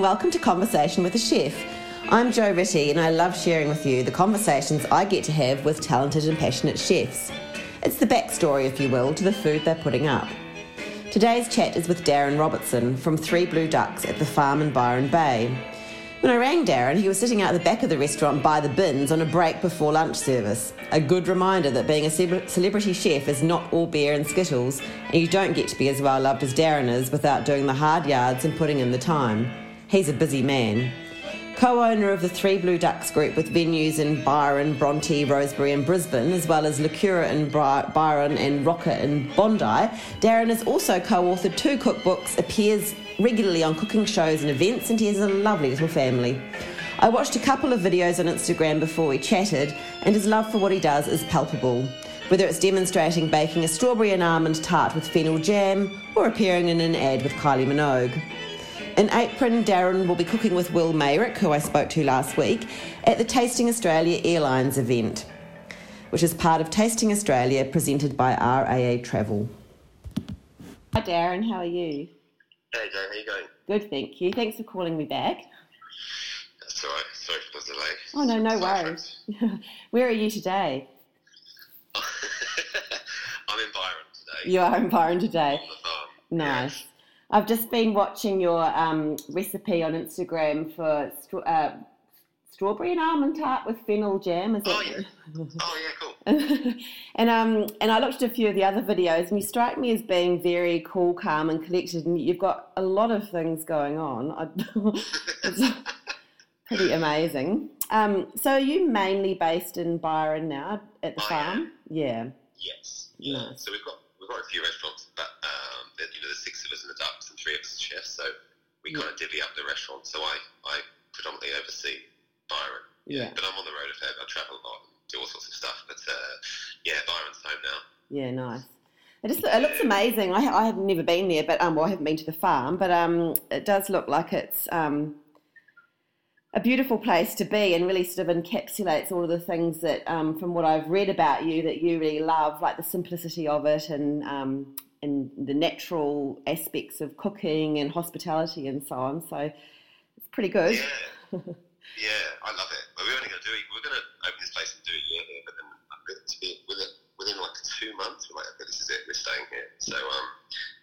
and welcome to Conversation with a Chef. I'm Jo Ritty, and I love sharing with you the conversations I get to have with talented and passionate chefs. It's the backstory, if you will, to the food they're putting up. Today's chat is with Darren Robertson from Three Blue Ducks at the farm in Byron Bay. When I rang Darren, he was sitting out the back of the restaurant by the bins on a break before lunch service. A good reminder that being a celebrity chef is not all beer and skittles, and you don't get to be as well loved as Darren is without doing the hard yards and putting in the time. He's a busy man. Co owner of the Three Blue Ducks group with venues in Byron, Bronte, Rosebery, and Brisbane, as well as Lacura in Byron and Rocker in Bondi, Darren has also co authored two cookbooks, appears regularly on cooking shows and events, and he has a lovely little family. I watched a couple of videos on Instagram before we chatted, and his love for what he does is palpable. Whether it's demonstrating baking a strawberry and almond tart with fennel jam, or appearing in an ad with Kylie Minogue. In April, Darren will be cooking with Will Meyrick, who I spoke to last week, at the Tasting Australia Airlines event, which is part of Tasting Australia presented by RAA Travel. Hi Darren, how are you? Hey Joe, how you going? Good, thank you. Thanks for calling me back. That's all right. Sorry for the delay. Oh no, no worries. Where are you today? I'm in Byron today. You are in Byron today. Nice. I've just been watching your um, recipe on Instagram for uh, strawberry and almond tart with fennel jam. Is oh, it? Yeah. oh, yeah, cool. and um, and I looked at a few of the other videos, and you strike me as being very cool, calm, and collected. And you've got a lot of things going on. it's pretty amazing. Um, so, are you mainly based in Byron now at the I farm? Am. Yeah. Yes. Yeah. Nice. So we've got we've got a few restaurants, but um, you know, there's six of us in the Ducks and three of us chefs, so we yeah. kind of divvy up the restaurant. So I I predominantly oversee Byron. Yeah. yeah. But I'm on the road a fair bit. I travel a lot and do all sorts of stuff. But uh, yeah, Byron's home now. Yeah, nice. It just it looks amazing. I, I have never been there, but um, well, I haven't been to the farm, but um, it does look like it's um, a beautiful place to be, and really sort of encapsulates all of the things that, um, from what I've read about you, that you really love, like the simplicity of it, and um, and the natural aspects of cooking and hospitality and so on. So it's pretty good. Yeah. Yeah, I love it. But we're only going to do it. We're going to open this place and do a year here, but then to be with within, within like two months, we're like, okay, this is it. We're staying here. So um,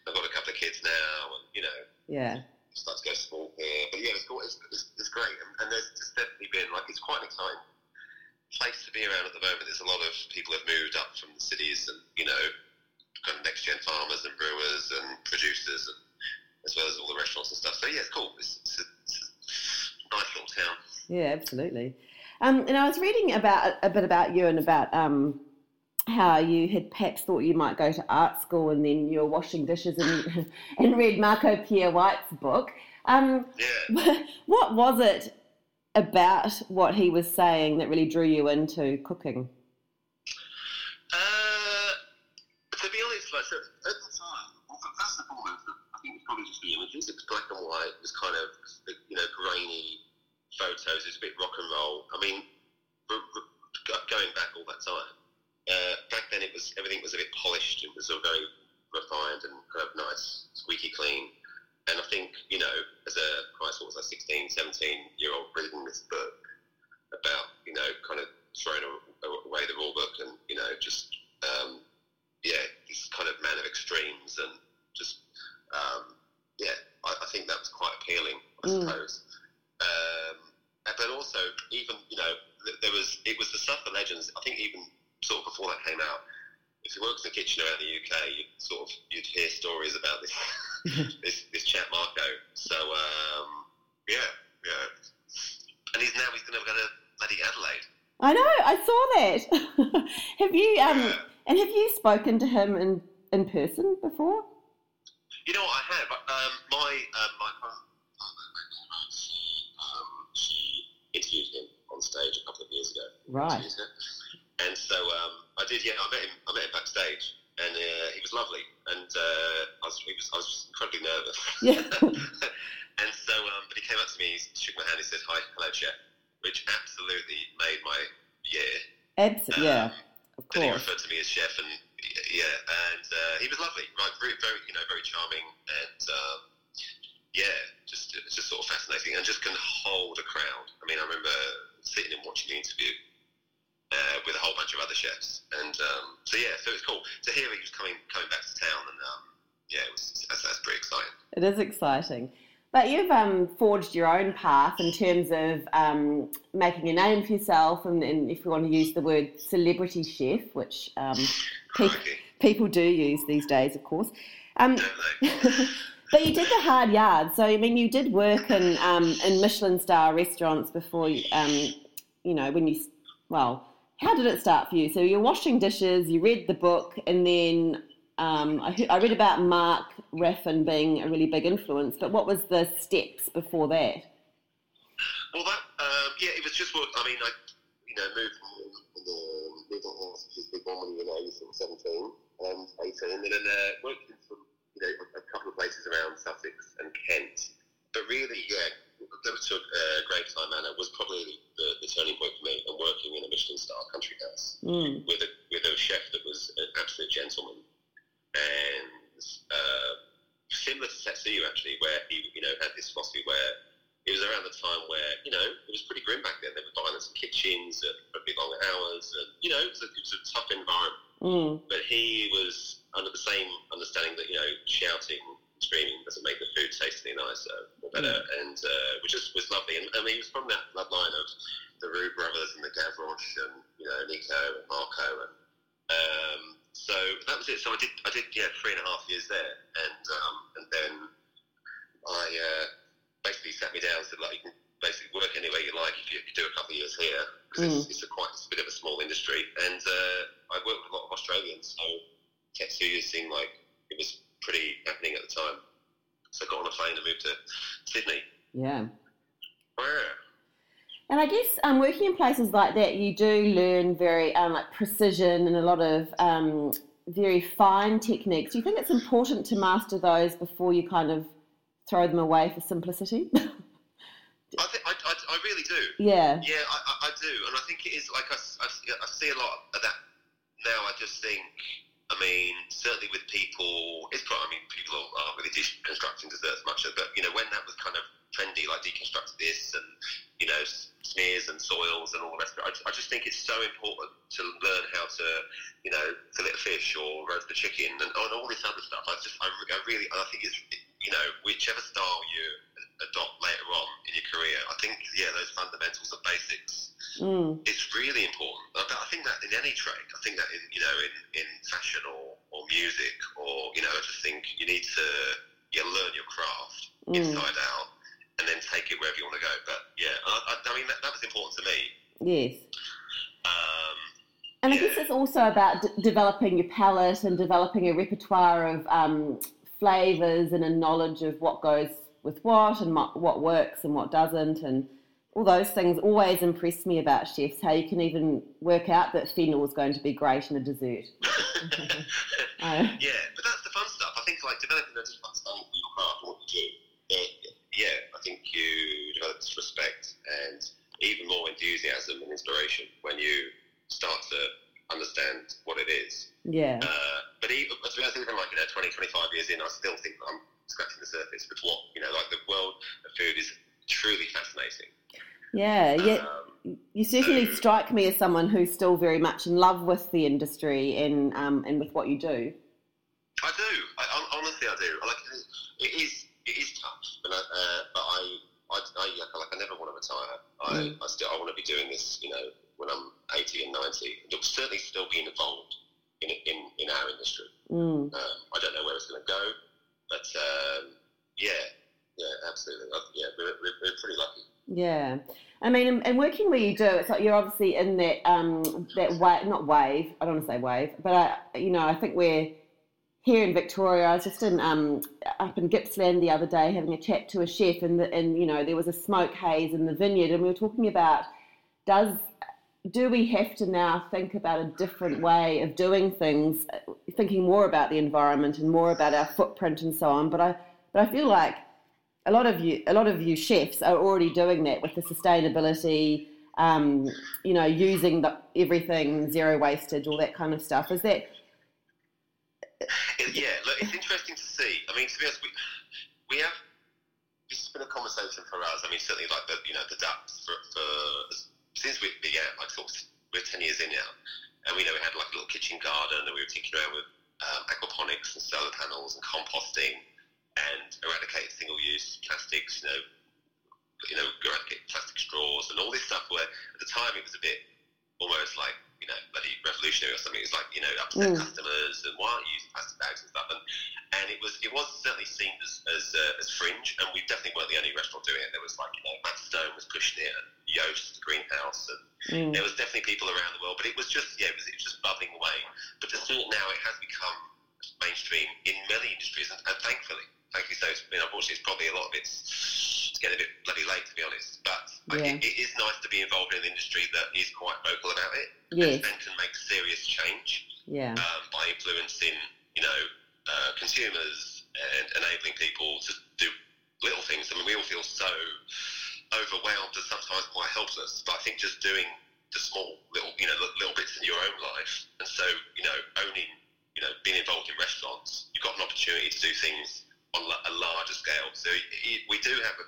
I've got a couple of kids now, and you know, yeah, start to go small here. But yeah, it's, it's, it's, it's great, and, and there's, there's definitely been like it's quite an exciting place to be around at the moment. There's a lot of people have moved up from the cities, and you know, kind of next gen farmers and brewers and producers, and as well as all the restaurants and stuff. So yeah, it's cool. It's, it's, a, it's a nice little town. Yeah, absolutely. Um, and I was reading about a bit about you and about um, how you had perhaps thought you might go to art school and then you were washing dishes and, and read Marco Pierre White's book. Um, yeah. What was it about what he was saying that really drew you into cooking? Uh, to be honest, like, so at the time, well, first and foremost, I think it's probably just the images. It was black and white. It was kind of, you know, grainy It's a bit rock and roll. I mean, going back all that time, uh, back then it was everything was a bit polished. It was all very refined and kind of nice, squeaky clean. And I think, you know, as a Christ, what was I, 16, 17 year old reading this book about, you know, kind of throwing away the rule book and, you know, just, um, yeah, this kind of man of extremes and just, um, yeah, I, I, think that was quite appealing, I mm. suppose. Um, but also even you know there was it was the stuff for legends. I think even sort of before that came out, if you worked in the kitchen around the UK, you sort of you'd hear stories about this this this chap Marco. So um, yeah, yeah, and he's now he's going to go to bloody Adelaide. I know. I saw that. have you um yeah. and have you spoken to him in in person before? You know what I have. Um, my um, my interviewed him on stage a couple of years ago. Right. And so um, I did. Yeah, I met him. I met him backstage, and uh, he was lovely. And uh, I was, was, I was incredibly nervous. Yeah. and so, um, but he came up to me, he shook my hand, he said, "Hi, hello, chef," which absolutely made my year. Absolutely. Um, yeah. Of course. he referred to me as chef, and yeah, and uh, he was lovely, right? Very, very, you know, very charming, and um, yeah, just just sort of fascinating and just can hold a crowd. I mean, I remember sitting and watching the interview uh, with a whole bunch of other chefs, and um, so yeah, so it's cool to hear he was coming coming back to town, and um, yeah, it was that's, that's pretty exciting. It is exciting. But you've um, forged your own path in terms of um, making a name for yourself, and, and, if you want to use the word celebrity chef, which um, pe- people do use these days, of course. Um, but you did the hard yard. So, I mean, you did work in, um, in Michelin star restaurants before, um, you know, when you, well, how did it start for you? So, you're washing dishes, you read the book, and then um, I, I, read about Mark Raffan being a really big influence, but what was the steps before that? Well, that um, yeah, it was just what I mean. I you know moved from the middle house, which big one when you age sort seventeen and eighteen, and then uh, worked in some you know a couple of places around Sussex and Kent. But really, yeah, that took uh, Gravetye Manor was probably the, the, turning point for me. And working in a Michelin star country house mm. with a with a chef that was an absolute gentleman and uh, similar to Tetsuya actually, where he you know had this philosophy where it was around the time where you know it was pretty grim back then. There were violence in kitchens and pretty long hours, and you know it was a, it was a tough environment. Mm. But he was under the same understanding that you know shouting, screaming doesn't make the food taste any nicer or better, mm. and uh, which was, was lovely. And I mean, he was from that bloodline of the Roux brothers and the Gavroche and you know Nico and Marco and um, so that was it. So I did, I did, yeah, three and a half years there, and um, and then I uh, basically sat me down and said, like, you can basically work anywhere you like if you, you do a couple of years here, because mm. it's, it's, a quite, it's a bit of a small industry, and uh, I worked with a lot of Australians, so Tetsuya seemed like it was pretty happening at the time. So I got on a plane and moved to Sydney. Yeah. Yeah. And I guess um, working in places like that, you do learn very um, like precision and a lot of um, very fine techniques. Do you think it's important to master those before you kind of throw them away for simplicity? I, think, I, I, I, really do. Yeah. Yeah, I, I, do. And I think it is like I, I, see a lot of that now. I just think, I mean, certainly with people, it's probably, I mean, people aren't really deconstructing desserts much, but, you know, when that was kind of trendy, like deconstruct this and, you know, smears and soils and all the rest of it. I, I, just think it's so important to learn how to, you know, fillet a fish or roast the chicken and, and all this other stuff. I just, I, I really, I think it's, you know, whichever style you adopt later on in your career, I think, yeah, those fundamentals and basics, mm. it's really important. But I think that in any trade, I think that in, you know, in, in fashion or, or music or, you know, I just think you need to, yeah, learn your craft mm. inside out take it wherever you want to go. But yeah, I, I, mean that, that, was important to me. Yes. Um, and I guess it's also about d- developing your palate and developing a repertoire of um, flavors and a knowledge of what goes with what and what works and what doesn't and all those things always impress me about chefs how you can even work out that fennel is going to be great in a dessert yeah but that's the fun stuff i think like developing a understanding for your craft what you do yeah, I think you develop this respect and even more enthusiasm and inspiration when you start to understand what it is. Yeah. Uh, but even, to be honest, even like, you know, 20, 25 years in, I still think I'm scratching the surface with what, you know, like the world of food is truly fascinating. Yeah, yeah. Um, you certainly so, strike me as someone who's still very much in love with the industry and um, and with what you do. I do. I, honestly, I do. Like it is it is tough, but I, uh, but I, I, I, like, I never want to retire. I, mm. I still, I want to be doing this, you know, when I'm 80 and 90. It'll certainly still be involved in, in, in our industry. Mm. Um, I don't know where it's going to go, but um, yeah, yeah, absolutely. Yeah, we're, we're, we're pretty lucky. Yeah. I mean, and working where you do, it's like you're obviously in that um, that wave, not wave. I don't want to say wave, but I, you know, I think we're here in Victoria, I was just in um, up in Gippsland the other day having a chat to a chef, and, the, and you know there was a smoke haze in the vineyard, and we were talking about does do we have to now think about a different way of doing things, thinking more about the environment and more about our footprint and so on. But I but I feel like a lot of you a lot of you chefs are already doing that with the sustainability. Um, you know, using the, everything zero wastage, all that kind of stuff. Is that yeah, look, it's interesting to see. I mean, to be honest, we, we have this has been a conversation for us. I mean, certainly like the you know the ducks for, for since we began, like sort of, we're ten years in now, and we know we had like a little kitchen garden, and we were tinkering around with um, aquaponics and solar panels and composting, and eradicating single-use plastics. You know, you know, eradicate plastic straws and all this stuff. Where at the time it was a bit almost like you know, bloody revolutionary or something. It's like, you know, upset mm. customers and why aren't you using plastic bags and stuff? And, and it was it was certainly seen as as, uh, as fringe, and we definitely weren't the only restaurant doing it. There was like, you know, Matt Stone was pushing it, and the greenhouse, and mm. there was definitely people around the world, but it was just, yeah, it was, it was just bubbling away. But to see it now, it has become mainstream in many industries, and, and thankfully, thankfully so. I mean, unfortunately, it's probably a lot of it's, it's getting a bit bloody late, to be honest. But yeah. it, it is be involved in an industry that is quite vocal about it yes. and, and can make serious change yeah. um, by influencing, you know, uh, consumers and enabling people to do little things. I mean, we all feel so overwhelmed and sometimes quite helpless. But I think just doing the small little, you know, little bits in your own life, and so you know, owning, you know, being involved in restaurants, you've got an opportunity to do things on a larger scale. So we do have, a,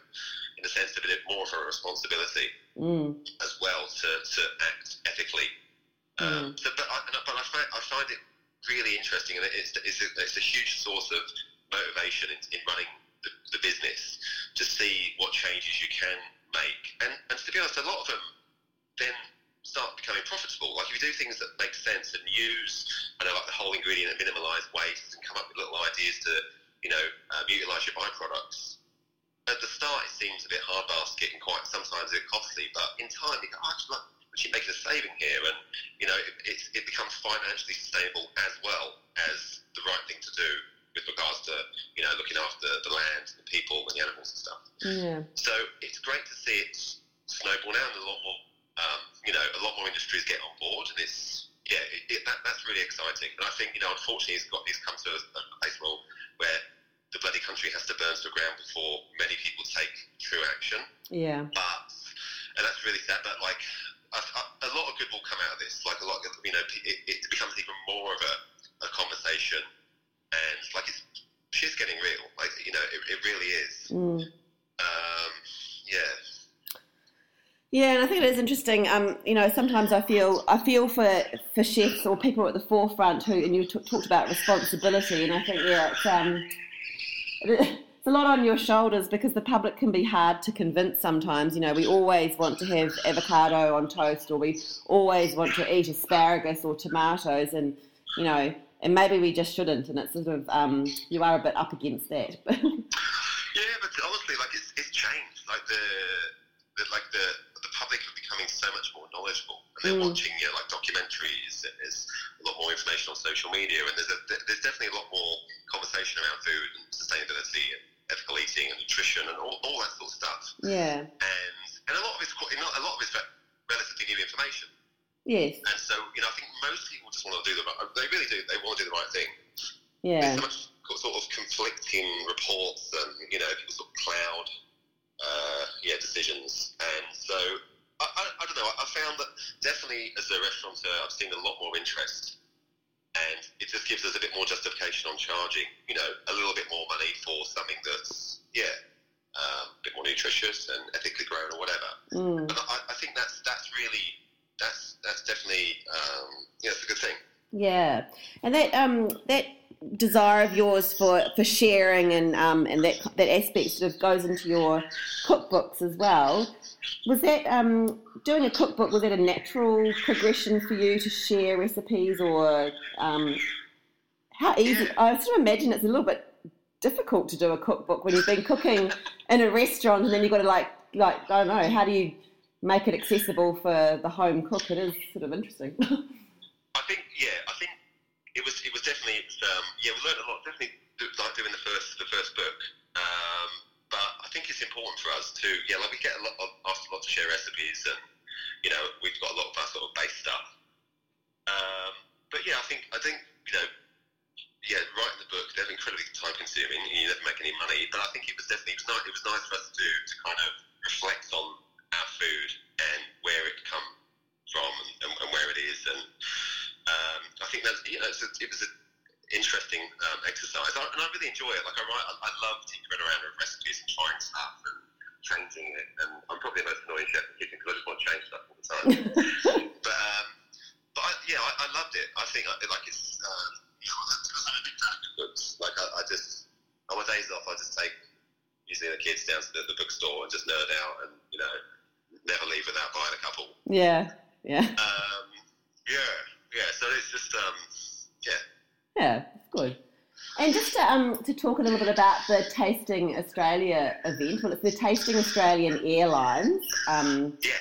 in a sense, a bit more of a responsibility mm. as well to, to act ethically. Um, mm. Um, so, but I, but I find, I find it really interesting, and it's, it's, a, it's a huge source of motivation in, in running the, the, business to see what changes you can make. And, and to be honest, a lot of them then start becoming profitable. Like if you do things that make sense and use, I know, like the whole ingredient and minimise waste and come up with little ideas to you know, um, utilise your byproducts. At the start, it seems a bit hard basket and quite sometimes a bit costly, but in time, you go, oh, actually, actually making a saving here, and you know, it, it, it becomes financially sustainable as well as the right thing to do with regards to you know looking after the land, the people, and the animals and stuff. Yeah. So it's great to see it snowball now, and a lot more, um, you know, a lot more industries get on board, and it's yeah, it, it, that, that's really exciting. And I think you know, unfortunately, it's got it's come to a, a place where the bloody country has to burn to the ground before many people take true action. Yeah. But, and that's really sad, but like, a, a, lot of good will come out of this. Like, a lot, of, you know, it, it becomes even more of a, a conversation. And, like, it's, shit's getting real. Like, you know, it, it really is. Mm. Um, yeah. Yeah, and I think it is interesting. Um, you know, sometimes I feel I feel for for chefs or people at the forefront who, and you t- talked about responsibility, and I think yeah, it's um, it's a lot on your shoulders because the public can be hard to convince sometimes. You know, we always want to have avocado on toast, or we always want to eat asparagus or tomatoes, and you know, and maybe we just shouldn't. And it's sort of um, you are a bit up against that. yeah, but honestly, like it's, it's changed. Like the, the like the public are becoming so much more knowledgeable, and they're mm. watching you know, like documentaries. There's a lot more information on social media, and there's a, there's definitely a lot more conversation around food and sustainability and ethical eating and nutrition and all, all that sort of stuff. Yeah. And and a lot of it's quite, a lot of it's relatively new information. Yes. And so you know, I think most people just want to do the right. They really do. They want to do the right thing. Yeah. There's so much sort of conflicting reports, and you know, people sort of cloud uh, yeah, decisions. And so I, I, I, don't know. I found that definitely as a restaurateur, I've seen a lot more interest, and it just gives us a bit more justification on charging, you know, a little bit more money for something that's yeah, um, a bit more nutritious and ethically grown or whatever. Mm. And I, I, think that's that's really that's that's definitely um, yeah, it's a good thing. Yeah, and that um that desire of yours for, for sharing and um, and that that aspect sort of goes into your cookbooks as well. Was that um, doing a cookbook? Was that a natural progression for you to share recipes, or um, how easy? I sort of imagine it's a little bit difficult to do a cookbook when you've been cooking in a restaurant and then you've got to like like I don't know how do you make it accessible for the home cook? It is sort of interesting. I think yeah, I think it was it was definitely um, yeah we learned a lot definitely like doing the first the first book? Um, but I think it's important for us to yeah like we get a lot of, asked a lot to share recipes and you know we've got a lot of our sort of base stuff. Um, but yeah I think I think you know yeah writing the book they're incredibly time consuming and you never make any money. But I think it was definitely it was nice it was nice for us to to kind of reflect on our food and where it come from and, and, and where it is. And um, I think that's you know, it was a interesting um, exercise, I, and I really enjoy it. Like I write, I, I love tinkering around with recipes and trying stuff and changing it. And I'm probably the most annoying chef in the kitchen because I just want to change stuff all the time. but um, but I, yeah, I, I loved it. I think I, like it's um, you know because I'm a big fan of books. Like I, I just on my days off, I just take usually the kids down to the, the bookstore and just nerd out and you know never leave without buying a couple. Yeah, yeah. Um, yeah, yeah. So it's just um, yeah. Yeah, it's good. And just to, um, to talk a little bit about the Tasting Australia event, well, it's the Tasting Australian Airlines. Um, Yes.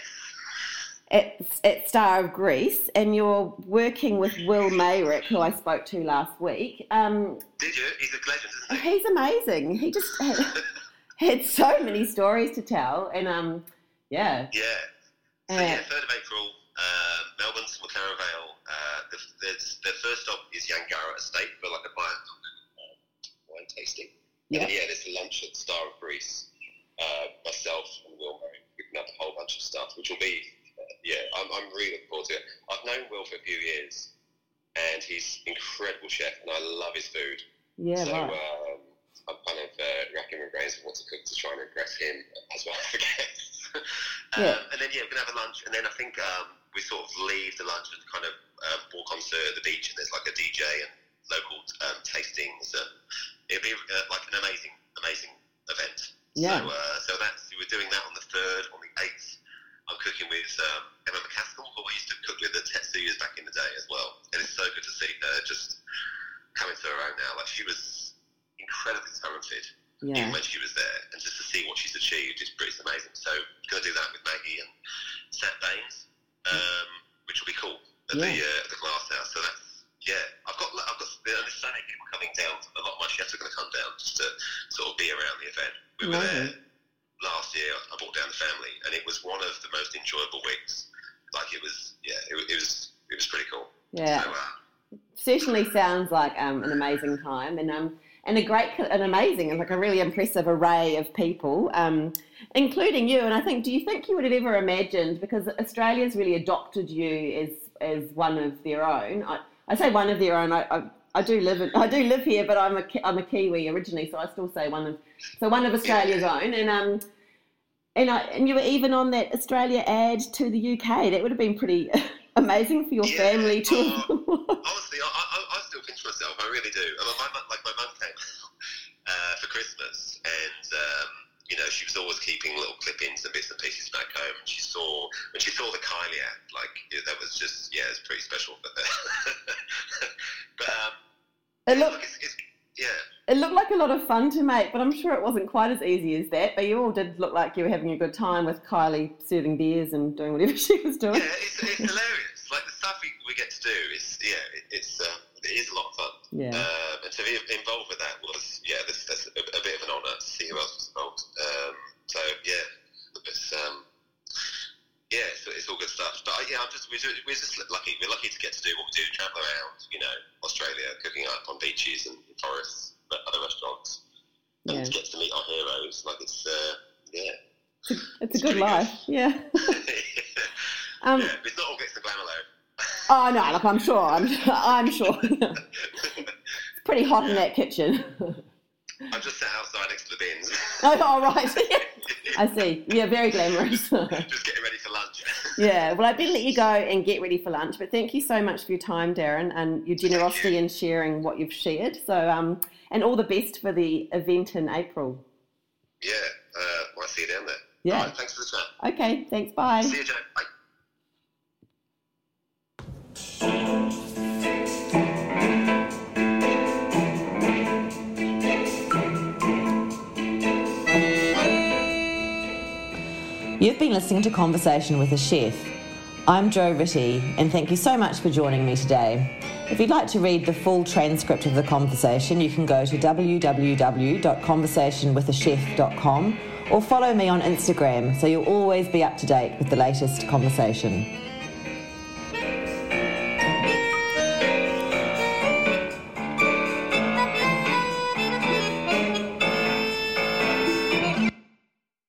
at, at Star of Greece, and you're working with Will Meyrick, who I spoke to last week. Um, Did you? He's a legend, isn't he? he's amazing. He just had, had so many stories to tell, and um, yeah, Yeah. So yeah, third of April, uh, Melbourne to McLaren Vale. The, the first stop is Yangarra Estate for like a wine, wine tasting. Yeah. And then, yeah, there's a lunch at Star of Greece. Uh, myself and Will Murray picking up a whole bunch of stuff, which will be, uh, yeah, I'm, I'm really looking forward to it. I've known Will for a few years, and he's an incredible chef, and I love his food. yeah, so right. um, I'm kind of uh, racking my brains of what to cook to try and impress him as well the guests. um, Yeah. And then yeah, we're gonna have a lunch, and then I think um, we sort of leave the lunch and kind of um, walk onto the beach, and there's like a DJ and local um, tastings, and it'll be uh, like an amazing, amazing event. Yeah. So, uh, so that's we're doing that on the third, on the eighth. I'm cooking with um, Emma McCaskill, who I used to cook with at Tetsuyas back in the day as well, and it's so good to see her just coming to her own now. Like she was incredibly talented Yeah, even when she was there, and just to see what she's achieved is pretty amazing. So going to do that with Maggie and Seth Baines, um, which will be cool at the uh, the glass house. So that's yeah. I've got I've got the Saturday people coming down. A lot of my chefs are going to come down just to sort of be around the event. We were there last year. I brought down the family, and it was one of the most enjoyable weeks. Like it was yeah, it, it was it was pretty cool. yeah. So, uh, Certainly sounds like um, an amazing time, and um, and a great, an amazing, and like a really impressive array of people, um, including you. And I think, do you think you would have ever imagined because Australia's really adopted you as as one of their own? I, I say one of their own. I, I, I do live in, I do live here, but I'm a I'm a Kiwi originally, so I still say one of so one of Australia's own. And um, and I, and you were even on that Australia ad to the UK. That would have been pretty amazing for your Yeah, family to. Honestly, I, I, I still pinch myself. I really do. I mean, my, mum- like my mum came uh, for Christmas, and um, you know she was always keeping little clippings and bits and pieces back home. And she saw when she saw the Kylie ad, like yeah, that was just yeah, it's pretty special for her. but um, It look, looked it's, it's, yeah. it looked like a lot of fun to make, but I'm sure it wasn't quite as easy as that. But you all did look like you were having a good time with Kylie serving beers and doing whatever she was doing. Yeah, it's, it's hilarious. Like the stuff we, we get to do is yeah, it, it's um, it is a lot of fun. Yeah. And to be involved with that was yeah, this, that's a, a bit of an honour to see who else was involved. Um, so yeah, it's um, yeah, it's, it's all good yeah, I'm just we're, we're just lucky. We're lucky to get to do what we do, travel around, you know, Australia, cooking up on beaches and forests, but other restaurants, and Yeah. get to meet our heroes. Like it's uh, yeah. It's a good pretty life. Yeah. Um, yeah, it's not all glitz and glamour though. oh no, look, I'm sure. I'm, I'm sure. it's pretty hot in that kitchen. I'm just sat outside next to the bins. oh, all right. I see. Yeah, very glamorous. just getting ready for lunch. Yeah. Well, I better let you go and get ready for lunch. But thank you so much for your time, Darren, and your generosity in sharing what you've shared. So, um, and all the best for the event in April. Yeah, uh, might see you down there. Yeah. Right, thanks for the chat. Okay. Thanks. Bye. See you, Joe. Bye. You've been listening to Conversation with a Chef. I'm Joe Ritty, and thank you so much for joining me today. If you'd like to read the full transcript of the conversation, you can go to www.conversationwithachef.com or follow me on Instagram so you'll always be up to date with the latest conversation.